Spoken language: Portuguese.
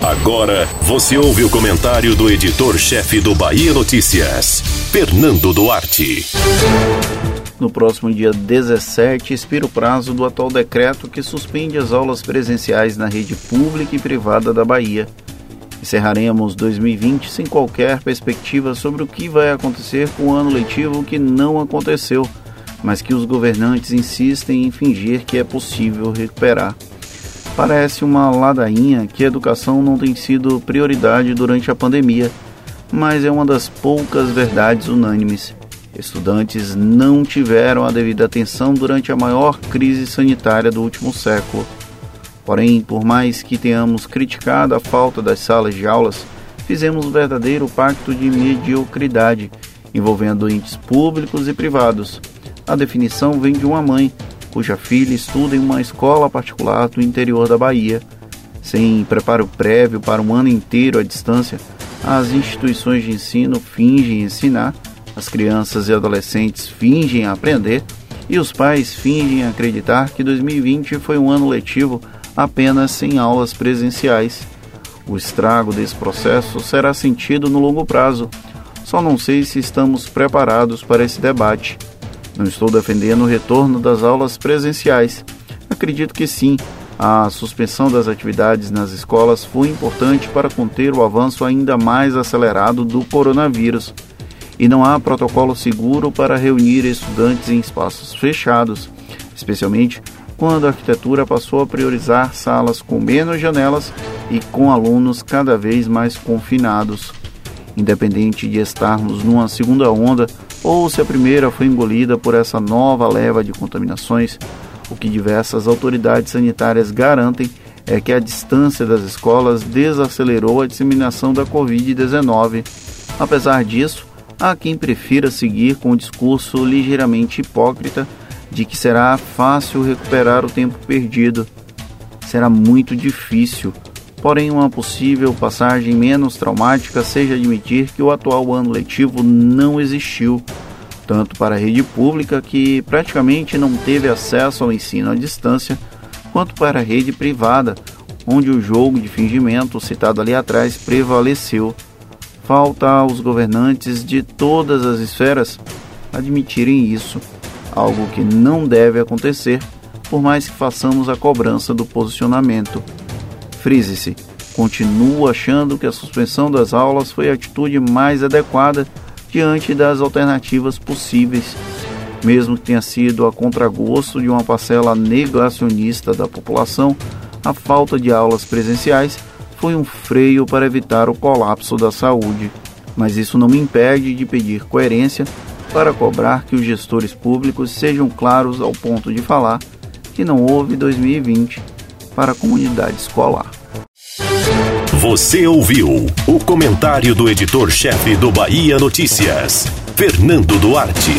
Agora você ouve o comentário do editor-chefe do Bahia Notícias, Fernando Duarte. No próximo dia 17, expira o prazo do atual decreto que suspende as aulas presenciais na rede pública e privada da Bahia. Encerraremos 2020 sem qualquer perspectiva sobre o que vai acontecer com o ano letivo que não aconteceu, mas que os governantes insistem em fingir que é possível recuperar. Parece uma ladainha que a educação não tem sido prioridade durante a pandemia, mas é uma das poucas verdades unânimes. Estudantes não tiveram a devida atenção durante a maior crise sanitária do último século. Porém, por mais que tenhamos criticado a falta das salas de aulas, fizemos um verdadeiro pacto de mediocridade, envolvendo entes públicos e privados. A definição vem de uma mãe cuja filha estuda em uma escola particular do interior da Bahia. Sem preparo prévio para um ano inteiro à distância, as instituições de ensino fingem ensinar, as crianças e adolescentes fingem aprender e os pais fingem acreditar que 2020 foi um ano letivo apenas sem aulas presenciais. O estrago desse processo será sentido no longo prazo. Só não sei se estamos preparados para esse debate. Não estou defendendo o retorno das aulas presenciais. Acredito que sim. A suspensão das atividades nas escolas foi importante para conter o avanço ainda mais acelerado do coronavírus. E não há protocolo seguro para reunir estudantes em espaços fechados, especialmente quando a arquitetura passou a priorizar salas com menos janelas e com alunos cada vez mais confinados. Independente de estarmos numa segunda onda, ou se a primeira foi engolida por essa nova leva de contaminações, o que diversas autoridades sanitárias garantem é que a distância das escolas desacelerou a disseminação da Covid-19. Apesar disso, há quem prefira seguir com o discurso ligeiramente hipócrita de que será fácil recuperar o tempo perdido. Será muito difícil, Porém, uma possível passagem menos traumática seja admitir que o atual ano letivo não existiu, tanto para a rede pública, que praticamente não teve acesso ao ensino à distância, quanto para a rede privada, onde o jogo de fingimento citado ali atrás prevaleceu. Falta aos governantes de todas as esferas admitirem isso, algo que não deve acontecer, por mais que façamos a cobrança do posicionamento. Frise-se, continuo achando que a suspensão das aulas foi a atitude mais adequada diante das alternativas possíveis, mesmo que tenha sido a contragosto de uma parcela negacionista da população, a falta de aulas presenciais foi um freio para evitar o colapso da saúde. Mas isso não me impede de pedir coerência para cobrar que os gestores públicos sejam claros ao ponto de falar que não houve 2020 para a comunidade escolar. Você ouviu o comentário do editor-chefe do Bahia Notícias, Fernando Duarte.